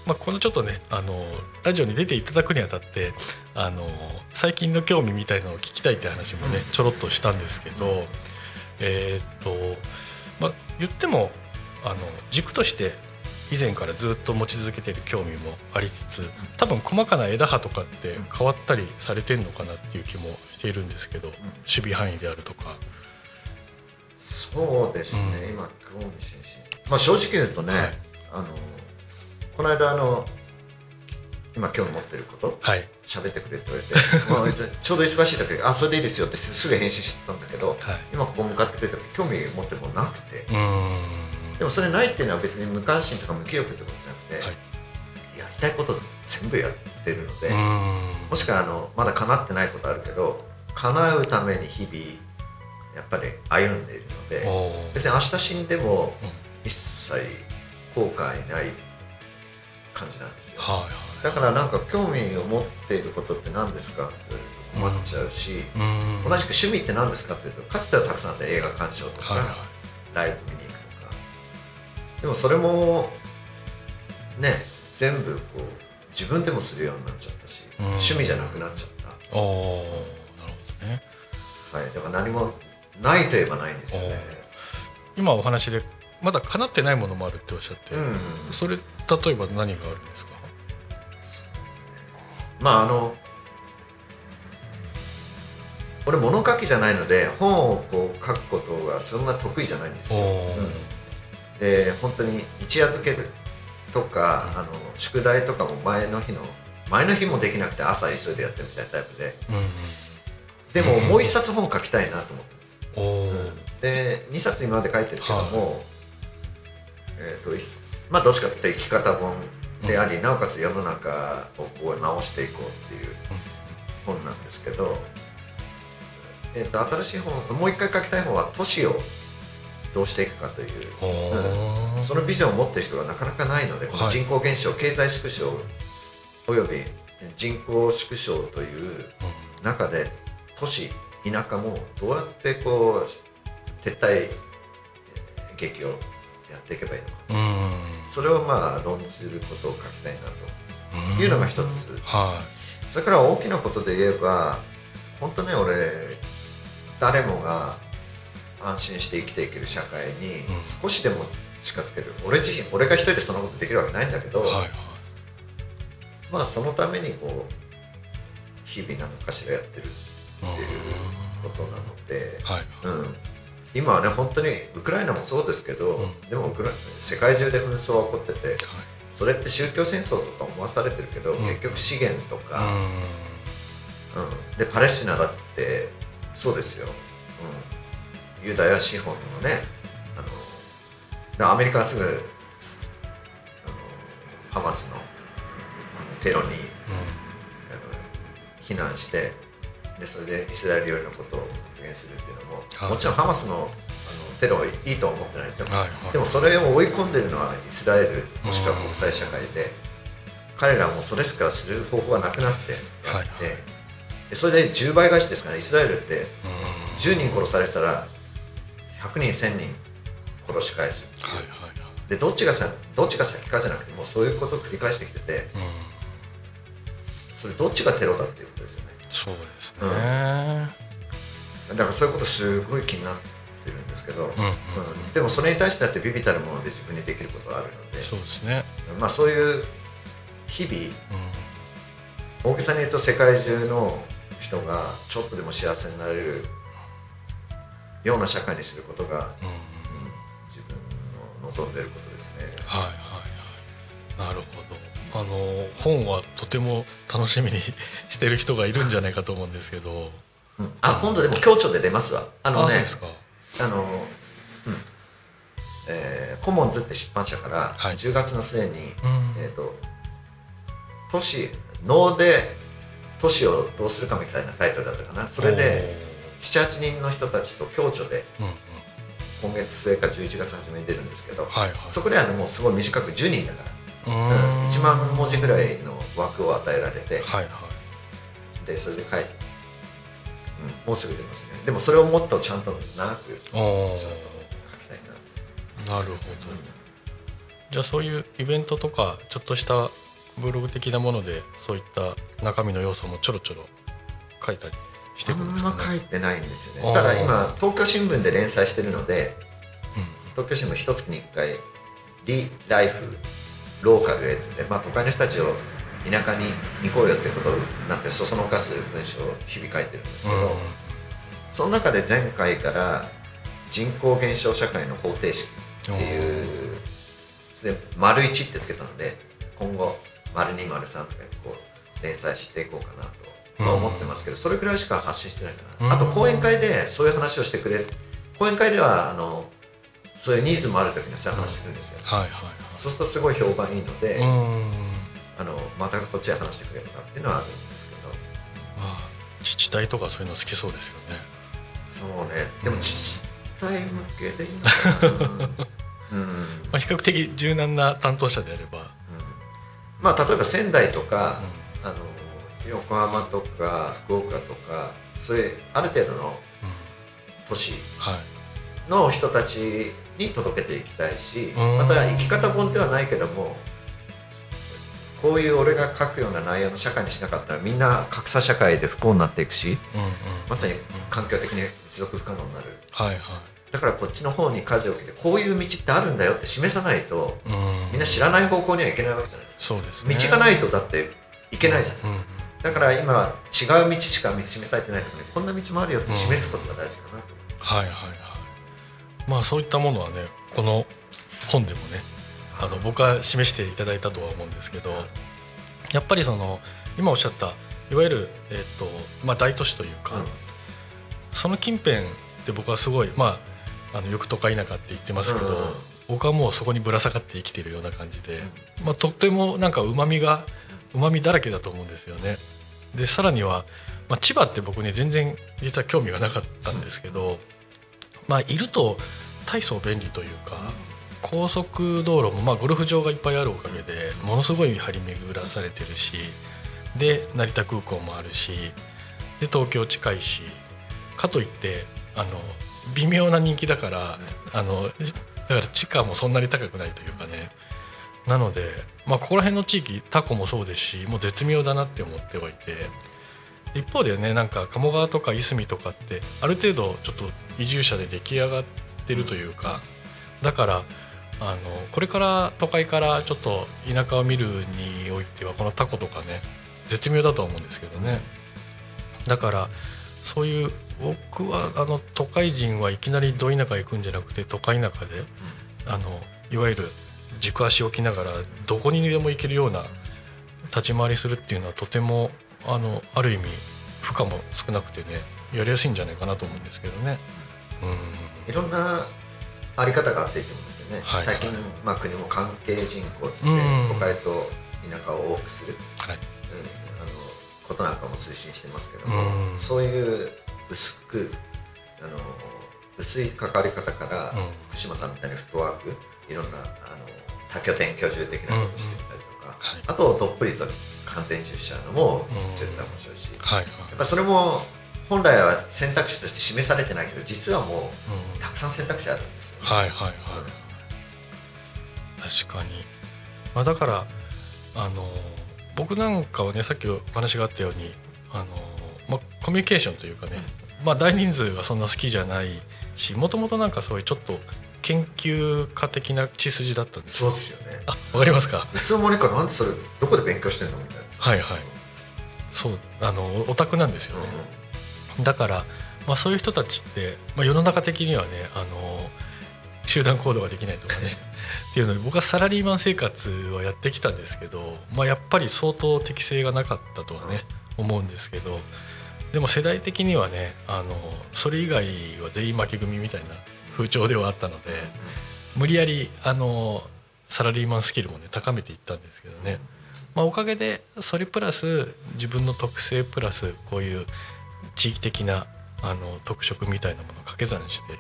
まあ、このちょっとねあのラジオに出ていただくにあたってあの最近の興味みたいのを聞きたいって話もねちょろっとしたんですけど、えっ、とまあ言ってもあの軸として以前からずっと持ち続けている興味もありつつ多分細かな枝葉とかって変わったりされてるのかなっていう気もしているんですけど、守備範囲であるとか。そうですね、うん、今興味津々まあ正直言うとね、はい、あのこの間あの今興味持ってることはい。喋ってくれって言われて、まあ、ちょうど忙しい時あそれでいいですよってすぐ返信してたんだけど、はい、今ここ向かってくれた時興味持ってるものなくてでもそれないっていうのは別に無関心とか無気力ってことじゃなくて、はい、やりたいこと全部やってるのでもしくはあのまだ叶ってないことあるけど叶うために日々やっぱり歩んでいるので別に明日死んでも一切後悔ない感じなんですよ、はいはい、だからなんか興味を持っていることって何ですかって言われると困っちゃうし、うん、同じく趣味って何ですかって言うとかつてはたくさんあった映画鑑賞とか、はいはい、ライブ見にでもそれもね全部こう自分でもするようになっちゃったし、趣味じゃなくなっちゃった。ああなるほどね。はいだから何もないといえばないんですよね。今お話でまだ叶ってないものもあるっておっしゃって、うん、それ例えば何があるんですか？まああの俺物書きじゃないので本をこう書くことがそんな得意じゃないんですよ、うんで本当に一夜漬けとかあの宿題とかも前の日の前の日もできなくて朝急いでやってるみたいなタイプで、うん、でももう一冊本書きたいなと思ってます、うん、で2冊今まで書いてるけども、はえーとまあどっちかっていうと生き方本であり、うん、なおかつ世の中をこう直していこうっていう本なんですけど、えーと、と新しい本もう一回書きたい本は「都市をどうしていくかという、う。ん、そのビジョンを持っている人がなかなかないのでこの人口減少、はい、経済縮小および人口縮小という中で都市田舎もどうやってこう撤退劇をやっていけばいいのか、それをまあ論ずることを書きたいなというのが一つ、はい、それから大きなことで言えば本当ね俺誰もが安心して生きていける社会に少しでも近づける、俺自身俺が一人でそのことできるわけないんだけど、はいはい、まあそのためにこう日々何かしらやってるっていうことなので、はい、うん、今はね本当にウクライナもそうですけど、うん、でもウクライナ世界中で紛争は起こってて、はい、それって宗教戦争とか思わされてるけど、うん、結局資源とか、うん、でパレスチナだってそうですよ、うん、ユダヤ資本のねあのアメリカはすぐあのハマスのテロに、非難してでそれでイスラエル寄りのことを発言するっていうのも、はい、もちろんハマスのあのテロはいいとは思ってないですよ、はいはい、でもそれを追い込んでるのはイスラエルもしくは国際社会で、彼らもそれしかする方法がなくなってやって、はいはい、それで10倍返しですから、イスラエルって10人殺されたら100人1000人殺し返す。はいはいはい、でどっちがさどっちが先かじゃなくてもそういうことを繰り返してきてて、それどっちがテロだっていうことですよね。そうですね、うん、だからそういうことすごい気になってるんですけど、うんうん。うん、でもそれに対してだってビビたるもので自分にできることはあるのでそうですね。まあそういう日々、うん、大げさに言うと世界中の人がちょっとでも幸せになれるような社会にすることが、うん。うん、自分の望んでいることですね。はいはいはい、なるほど。あの本はとても楽しみにしてる人がいるんじゃないかと思うんですけど、うん、あ今度でも共著で出ますわ。あのねあのうん。えー、コモンズって出版社から10月の末に、はい、えーと、都市能で都市をどうするかみたいなタイトルだったかな。それで78人の人たちと共著で、今月末か11月初めに出るんですけど、はいはい、そこではもうすごい短く10人だからうん、1万文字ぐらいの枠を与えられて、はいはい、でそれで書いて、うん、もうすぐ出ますね。でもそれをもっとちゃんと長く書きたいななるほど、うん、じゃあそういうイベントとかちょっとしたブログ的なものでそういった中身の要素もちょろちょろ書いたり？していくんですか、ね、あんま書いてないんですよね。ただ今東京新聞で連載してるので、うん、東京新聞一月に1回「リ・ライフローカルへって、まあ、都会の人たちを田舎に行こうよってことになってそそのかす文章を日々書いてるんですけど、うん、その中で前回から人口減少社会の方程式っていうで丸1ってつけたので今後丸2丸3とかこう連載していこうかなとは思ってますけど、それくらいしか発信してないかな、あと講演会でそういう話をしてくれ講演会ではあのそういうニーズもある時にそういう話するんですよ、はいはいそうするとすごい評判いいのであのまたこっちで話してくれるかっていうのはあるんですけど、まあ、自治体とかそういうの好きそうですよね。そうね。でも自治体向けでいいのかな、うん。まあ、比較的柔軟な担当者であれば、うん、まあ例えば仙台とか、うん、あの横浜とか福岡とかそういうある程度の都市の人たちに届けていきたいしまた生き方本ではないけどもこういう俺が書くような内容の社会にしなかったらみんな格差社会で不幸になっていくし、うんうん、まさに環境的に持続不可能になる、はいはい、だからこっちの方に舵を切ってこういう道ってあるんだよって示さないと、みんな知らない方向にはいけないわけじゃないですか。そうです、ね、道がないとだっていけないじゃん、うんうん、だから今違う道しか道示されてないのでこんな道もあるよって示すことが大事かなと、うん、はいはいはい。まあそういったものはねこの本でもねあの僕は示していただいたとは思うんですけどやっぱりその今おっしゃったいわゆる、えーとまあ、大都市というか、うん、その近辺って僕はすごい、まあ、あのよく都会田舎って言ってますけど、うん、僕はもうそこにぶら下がって生きているような感じで、うん、まあ、とってもなんかうまみがうまみだらけだと思うんですよね。でさらには、まあ、千葉って僕ね全然実は興味がなかったんですけど、まあ、いると大層便利というか高速道路もまあゴルフ場がいっぱいあるおかげでものすごい張り巡らされてるしで成田空港もあるしで東京近いしかといってあの微妙な人気だから、あのだから地価もそんなに高くないというかねなので、まあ、ここら辺の地域タコもそうですしもう絶妙だなって思っておいて。一方でねなんか鴨川とかいすみとかってある程度ちょっと移住者で出来上がってるというかだからあのこれから都会からちょっと田舎を見るにおいてはこのタコとかね絶妙だと思うんですけどね。だからそういう僕はあの都会人はいきなりど田舎行くんじゃなくて都会田舎で、あのいわゆる軸足置きながらどこにでも行けるような立ち回りするっていうのはとてもあのある意味負荷も少なくてねやりやすいんじゃないかなと思うんですけどね。うん、いろんなあり方があっていいと思うんですよね、はい、最近、まあ、国も関係人口つって都会と田舎を多くする、はい、うん、あのことなんかも推進してますけども、そういう薄くあの薄い関わり方から、福島さんみたいにフットワークいろんなあの多拠点居住的なことしてみたりとか、はい、あとどっぷりと完全出社のも絶対面白いし、はい、やっぱそれも本来は選択肢として示されてないけど実はもうたくさん選択肢あるんですよ、ね、はいはいはい、確かに、まあ、だからあの僕なんかはねさっきお話があったようにあの、まあ、コミュニケーションというかね、うん、まあ、大人数がそんな好きじゃないしもともとなんかそういうちょっと研究家的な血筋だったんですそうですよね。あわかりますか？いつの間にかなんでそれどこで勉強してんのみたいな。はいはい。そうあのオタクなんですよね、うん、だから、まあ、そういう人たちって、まあ、世の中的にはねあの集団行動ができないとかね っていうので僕はサラリーマン生活はやってきたんですけど、まあ、やっぱり相当適性がなかったとはね、うん、思うんですけどでも世代的にはねあのそれ以外は全員負け組みたいな風潮ではあったので無理やりあのサラリーマンスキルもね高めていったんですけどね、まあ、おかげでそれプラス自分の特性プラスこういう地域的なあの特色みたいなものを掛け算して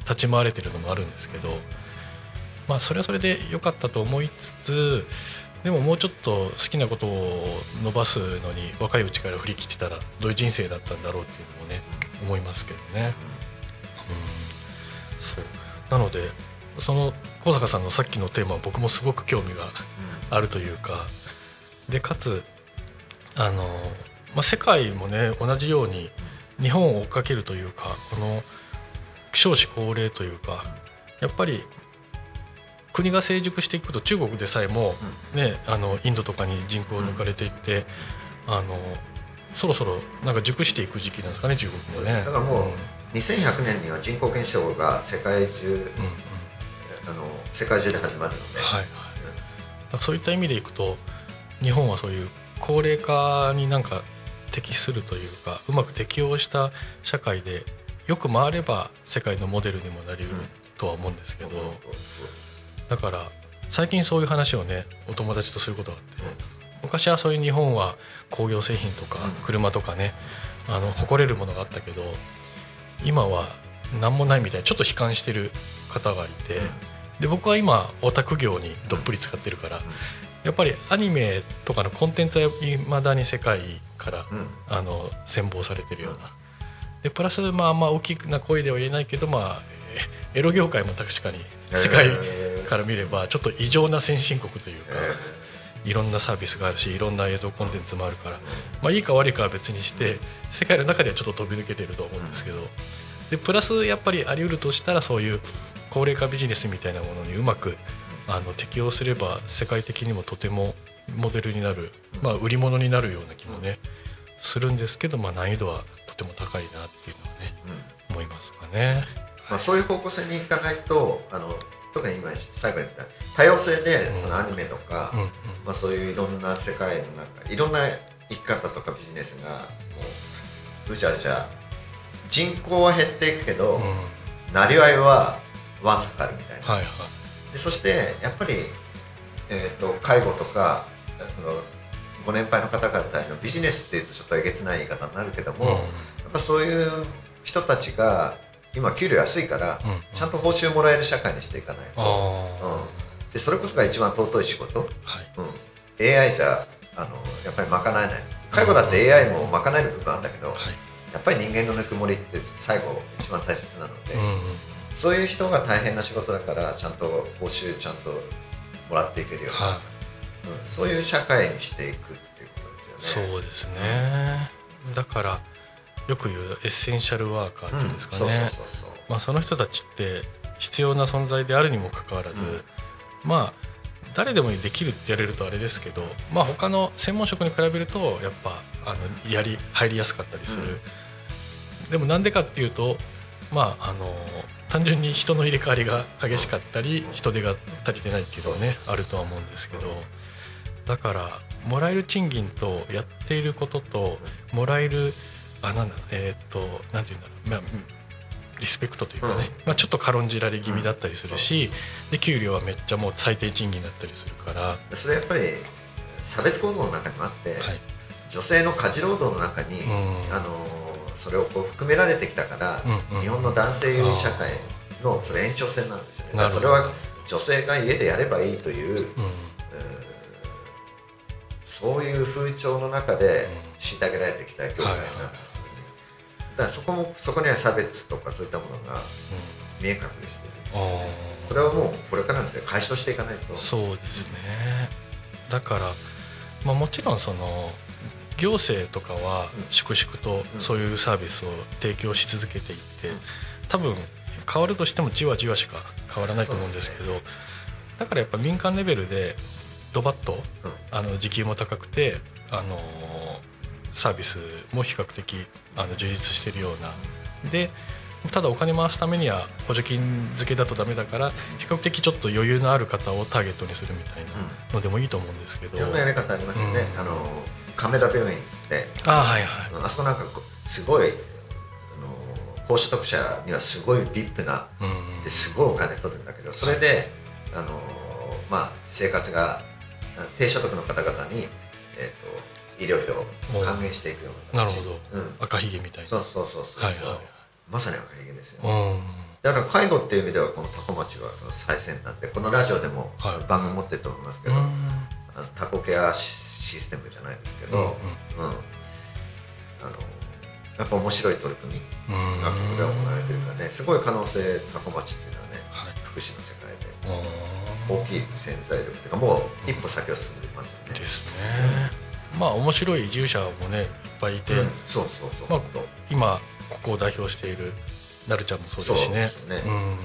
立ち回れてるのもあるんですけど、まあ、それはそれで良かったと思いつつでももうちょっと好きなことを伸ばすのに若いうちから振り切ってたらどういう人生だったんだろうっていうのもね思いますけどね。うんそう。なのでその小坂さんのさっきのテーマは僕もすごく興味があるというか、でかつあの、まあ、世界もね同じように日本を追っかけるというかこの少子高齢というかやっぱり国が成熟していくと中国でさえも、ね、あのインドとかに人口を抜かれていって、あのそろそろなんか熟していく時期なんですかね中国もね。だからもう、うん2100年には人口減少が世界中、うんうん、あの世界中で始まるので、はいはい。うん、そういった意味でいくと日本はそういう高齢化になんか適するというかうまく適応した社会でよく回れば世界のモデルにもなりうるとは思うんですけど、だから最近そういう話をねお友達とすることがあって、昔はそういう日本は工業製品とか車とかね、あの誇れるものがあったけど今は何もないみたいなちょっと悲観してる方がいて、で僕は今オタク業にどっぷり使ってるから、やっぱりアニメとかのコンテンツはいまだに世界から、あの羨望されてるような。でプラスまああんま大きな声では言えないけどまあエロ業界も確かに世界から見ればちょっと異常な先進国というか。いろんなサービスがあるしいろんな映像コンテンツもあるから、まあ、いいか悪いかは別にして世界の中ではちょっと飛び抜けてると思うんですけどでプラスやっぱりあり得るとしたらそういう高齢化ビジネスみたいなものにうまくあの適応すれば世界的にもとてもモデルになる、まあ、売り物になるような気もねするんですけど、まあ、難易度はとても高いなっていうのはね、うん、思いますかね。まあ、そういう方向性にいかないとあの特に今最後に言った多様性でそのアニメとか、うんうん、まあ、そういういろんな世界の中いろんな生き方とかビジネスがもううじゃうじゃ人口は減っていくけど、うん、なりわいはわんさかあるみたいな、はいはい、でそしてやっぱり、えーと、介護とかのご年配の方々のビジネスっていうとちょっとえげつない言い方になるけども、うん、やっぱそういう人たちが今給料安いから、ちゃんと報酬もらえる社会にしていかないと、うん、でそれこそが一番尊い仕事、はい。うん、AI じゃあのやっぱり賄えない。介護だって AI も賄える部分あるんだけど、はい、やっぱり人間のぬくもりって最後一番大切なので、うん、そういう人が大変な仕事だからちゃんと報酬ちゃんともらっていけるような、はい、うん、そういう社会にしていくっていうことですよね。そうですね、だからよく言うエッセンシャルワーカーっていうんですかね。その人たちって必要な存在であるにもかかわらず、うん、まあ誰でもできるって言われるとあれですけど、まあ、他の専門職に比べるとやっぱあのやり入りやすかったりする、うん、でもなんでかっていうとまああの単純に人の入れ替わりが激しかったり人手が足りてないっていうのはねあるとは思うんですけどだからもらえる賃金とやっていることともらえるあなんだえっ、となんて言うんだろう、まあ、リスペクトというかね、うん、まあ、ちょっと軽んじられ気味だったりするし、うん、で給料はめっちゃもう最低賃金だったりするから。それやっぱり差別構造の中にもあって、はい、女性の家事労働の中に、うん、あのそれをこう含められてきたから、うんうん、日本の男性優位社会のそれ延長線なんですよね。それは女性が家でやればいいという、うん。そういう風潮の中で虐げられてきた業界なんですだからそこもそこには差別とかそういったものが見え隠れしてるんですね、それはもうこれからの時代解消していかないと。そうですね、だから、まあ、もちろんその行政とかは粛々とそういうサービスを提供し続けていって多分変わるとしてもじわじわしか変わらないと思うんですけどだからやっぱ民間レベルでドバッと、あの時給も高くてあのサービスも比較的あの充実しているような。でただお金回すためには補助金付けだとダメだから比較的ちょっと余裕のある方をターゲットにするみたいなのでもいいと思うんですけど、いろんなやり方ありますよね、うん、あの亀田病院って。あ,、はいはい、あそこなんかすごいあの高所得者にはすごい VIP な、うん、ですごいお金取るんだけどそれで、あのまあ、生活が低所得の方々に、えーと、医療費を還元していくようななるほど、うん、赤ひげみたいな。そうそうそうそう、はいはい、まさに赤ひげですよね、だから介護っていう意味ではこの多古町は最先端でこのラジオでも番組持ってると思いますけど、はい、タコケアシステムじゃないですけど、うん、うん。うん、あのやっぱ面白い取り組みがここで行われてるからね。すごい可能性多古町っていうのはね、はい、福祉の世界で。大きい潜在力というかもう一歩先を進んでいますよね。ですね。まあ面白い移住者もねいっぱいいて、うん、そうそうそう、まあ、今ここを代表しているなるちゃんもそうですしね。うね。うん、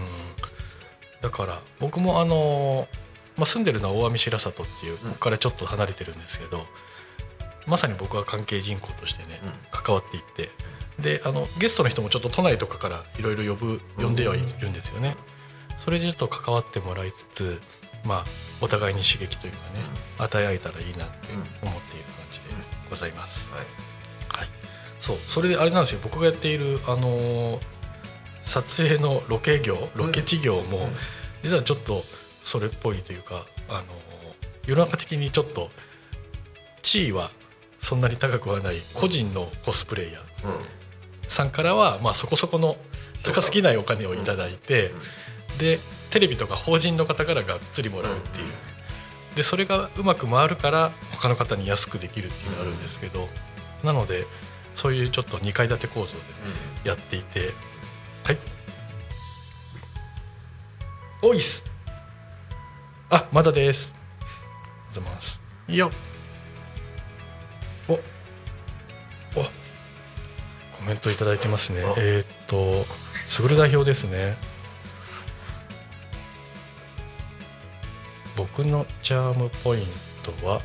だから僕もあの、まあ、住んでるのは大網白里っていうここからちょっと離れてるんですけど、まさに僕は関係人口としてね、関わっていってであのゲストの人もちょっと都内とかからいろいろ呼ぶ呼んではいるんですよね。それでちょっと関わってもらいつつ、まあ、お互いに刺激というかね、うん、与え合えたらいいなって思っている感じでございます。はい、はい、そうそれであれなんですよ。僕がやっている、あのー、撮影のロケ業ロケ地業も、実はちょっとそれっぽいというか、あのー、世の中的にちょっと地位はそんなに高くはない個人のコスプレイヤーさんからは、まあ、そこそこの高すぎないお金を頂いて。うん。でテレビとか法人の方からがっつりもらうっていう。でそれがうまく回るから他の方に安くできるっていうのがあるんですけどなのでそういうちょっと2階建て構造でやっていてはい。おいっす。あまだです。ありがとうございます。いいよお。お。コメントいただいてますね。えー、っとすぐる代表ですね僕のチャームポイントは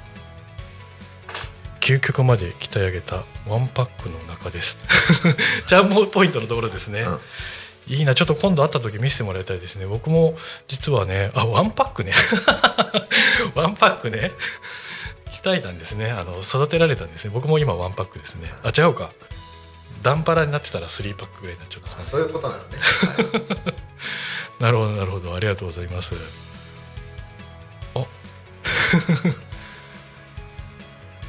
究極まで鍛え上げたワンパックの中です。チャームポイントのところですね、うん。いいな。ちょっと今度会った時見せてもらいたいですね。僕も実はねあワンパックね。ワンパックね。鍛えたんですね。あの育てられたんですね。僕も今ワンパックですね。あ違うか。ダンパラになってたら3パックぐらいになっちゃうんですか、ね、そういうことなんね、はい、なるほどなるほど。ありがとうございます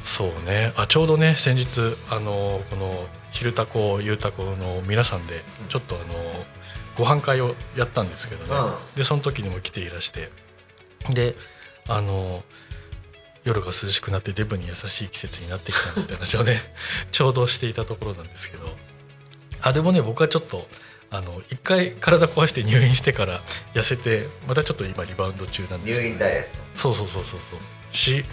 そうね。あちょうどね先日あのこの「昼タコゆうたこ」の皆さんでちょっとあのご飯会をやったんですけどね、うん、でその時にも来ていらして。であの夜が涼しくなってデブに優しい季節になってきたみたいな話をね ちょうどしていたところなんですけど。あでもね僕はちょっとあの一回体壊して入院してから痩せてまたちょっと今リバウンド中なんです。入院ダイエット。そうそうそうそうそう。し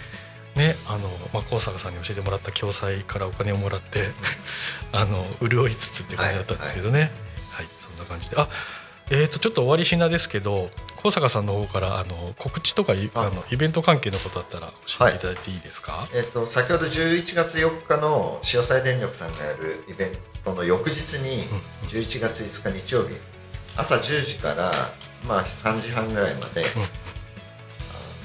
ねあの、まあ、高坂さんに教えてもらった共済からお金をもらって あの潤いつつって感じだったんですけどね、はい、はい、そんな感じで。あえー、とちょっと終わりしなですけど高坂さんの方からあの告知とかあ。のイベント関係のことだったら教えていただいていいですか、はい、えーと、先ほど11月4日の潮西電力さんがやるイベントの翌日に11月5日日曜日朝10時から、まあ、3時半ぐらいまで、うん、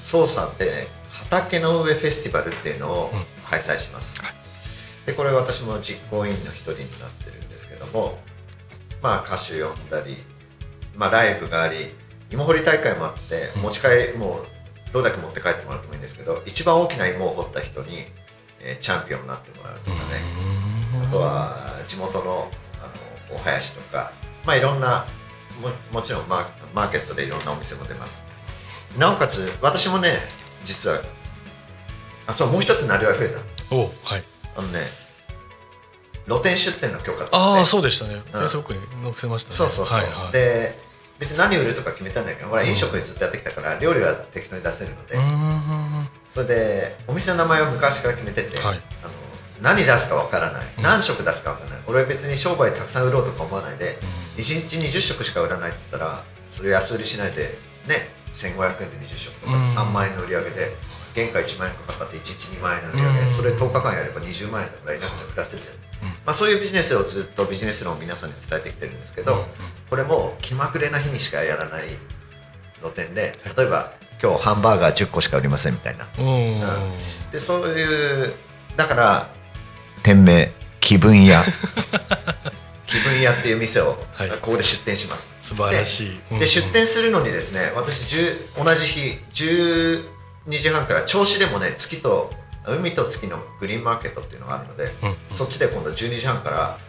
操作で畑の上フェスティバルっていうのを開催します、うんはい、でこれ私も実行委員の一人になってるんですけどもまあ歌手呼んだりまあ、ライブがあり芋掘り大会もあって持ち帰りもうどれだけ持って帰ってもらってもいいんですけど一番大きな芋を掘った人に、えー、チャンピオンになってもらうとかね。あとは地元のあのお囃子とか、まあ、いろんなももちろんマーケットでいろんなお店も出ます。なおかつ私もね実はあそうもう一つなりわい増えた。おはい。あのね露店出店の許可ああそうでしたね、フェイスブックに載せましたね。そうそうそう、はいはい、で別に何売るとか決めたんだけどほら飲食でずっとやってきたから料理は適当に出せるので。それでお店の名前を昔から決めてて、はい、あの何出すかわからない、何食出すかわからない、俺は別に商売たくさん売ろうとか思わないで、うん、1日20食しか売らないって言ったらそれ安売りしないでね1500円で20食とか3万円の売り上げで原価1万円かかって1日2万円の売り上げそれ10日間やれば20万円だからいなくちゃ暮らせるじゃんまあ、そういうビジネスをずっとビジネス論を皆さんに伝えてきてるんですけど、これも気まぐれな日にしかやらない露店で例えば今日ハンバーガー10個しか売りませんみたいな、うん、でそういうだから店名気分屋。気分屋っていう店をここで出店します、素晴らしい、で出店するのにですね私同じ日12時半から銚子でもね月と海と月のグリーンマーケットっていうのがあるので、うん。うん、そっちで今度12時半から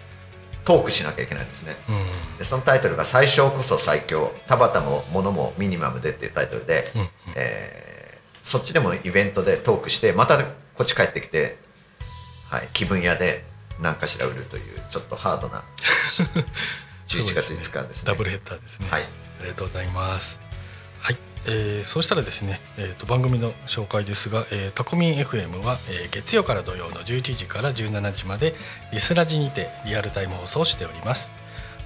トークしなきゃいけないんですね、うん、でそのタイトルが「最小こそ最強田畑も物もミニマムで」っていうタイトルで、うん。うん、えー、そっちでもイベントでトークしてまたこっち帰ってきて、はい、気分屋で何かしら売るというちょっとハードな11月5日ですね、ね、ダブルヘッダーですね。はい。ありがとうございますえー、そうしたらですね、えーと、番組の紹介ですが、えー、タコミン FM は、えー、月曜から土曜の11時から17時までリスラジにてリアルタイム放送しております。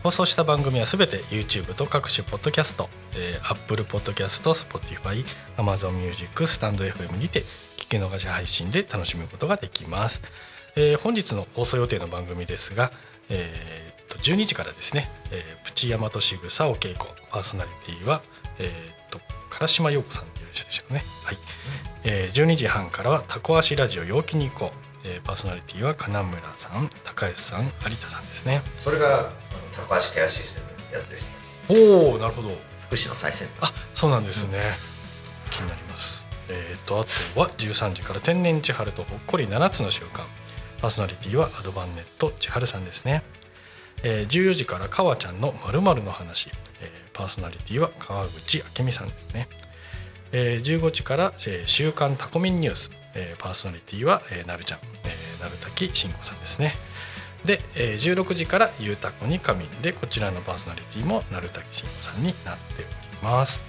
放送した番組はすべて YouTube と各種ポッドキャスト、えー、Apple Podcast、Spotify、Amazon Music、スタンド FM にて聞き逃し配信で楽しむことができます、えー、本日の放送予定の番組ですが、えー、と12時からですね、えー、プチヤマトシグサお稽古パーソナリティは、えー唐島陽子さんでいらっしゃるでしょうね、はい。えー、12時半からは「タコ足ラジオ陽気に行こう」えー、パーソナリティは金村さん高橋さん有田さんですね。それがタコ足ケアシステムやってる人たちおおなるほど。福祉の最先端。あそうなんですね、うん、気になります。えっ、ー、とあとは13時から天然千春とほっこり7つの習慣。パーソナリティはアドバンネット千春さんですね、えー、14時からかわちゃんのまるの話、えーパーソナリティは川口明美さんですね、えー、15時から「えー、週刊タコミンニュース」えー、パーソナリティは、えー、なるちゃん、えー、なるたきしんごさんですね。で、えー、16時から「ゆうたこに仮眠」でこちらのパーソナリティもなるたきしんごさんになっております。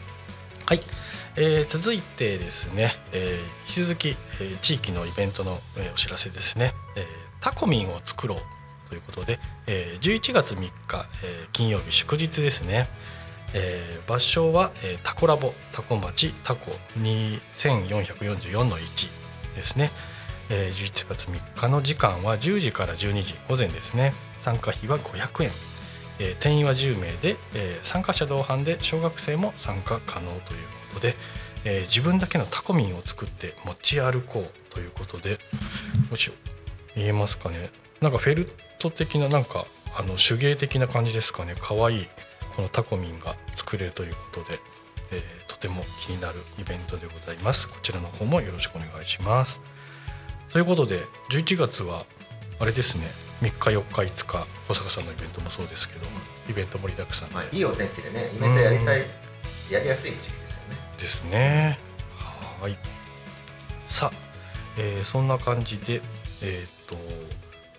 はい、えー、続いてですね、えー、引き続き、えー、地域のイベントの、えー、お知らせですね、えー、タコミンを作ろうということで、えー、11月3日、えー、金曜日祝日ですね、えー、場所は、えー、タコラボタコ町タコ2444の1ですね、えー、11月3日の時間は10時から12時午前ですね。参加費は500円、えー、定員は10名で、えー、参加者同伴で小学生も参加可能ということで、えー、自分だけのタコミンを作って持ち歩こうということでもし見えますかね。なんかフェルト的ななんかあの手芸的な感じですかね。かわいい。このタコミンが作れるということで、えー、とても気になるイベントでございます。こちらの方もよろしくお願いします。ということで11月はあれですね3日4日5日小坂さんのイベントもそうですけどイベント盛りだくさん、まあ、いいお天気でねイベントやりたい、やりやすい時期ですよね。ですね。はい。さあえー、そんな感じで、えーと、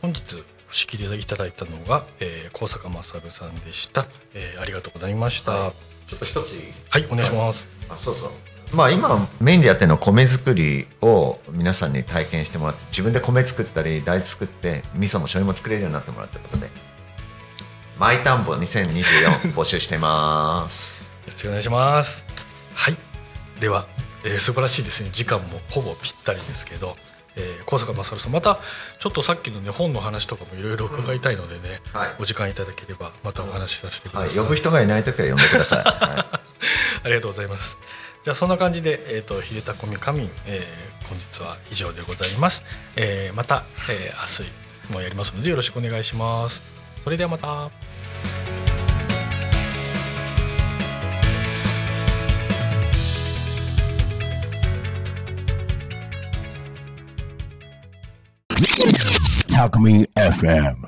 本日お仕切りいただいたのが、えー、高坂勝さんでした、えー、ありがとうございました、はい、ちょっと一つはいお願いします、はい、あそうそう。まあ今メインでやってるのは米作りを皆さんに体験してもらって自分で米作ったり大豆作って味噌も醤油も作れるようになってもらうということでマイ田んぼ2024募集してます。よろしくお願いします。はい。では、えー、素晴らしいですね。時間もほぼぴったりですけどえー、高坂勝さんまたちょっとさっきのね本の話とかもいろいろ伺いたいのでね、うんはい、お時間いただければまたお話しさせてください、はい、呼ぶ人がいない時は呼んでください、はい、ありがとうございます。じゃあそんな感じで、えーと、秀田コミカミン、えー、本日は以上でございます、えー、また、えー、明日もやりますのでよろしくお願いします。それではまた Alchemy FM.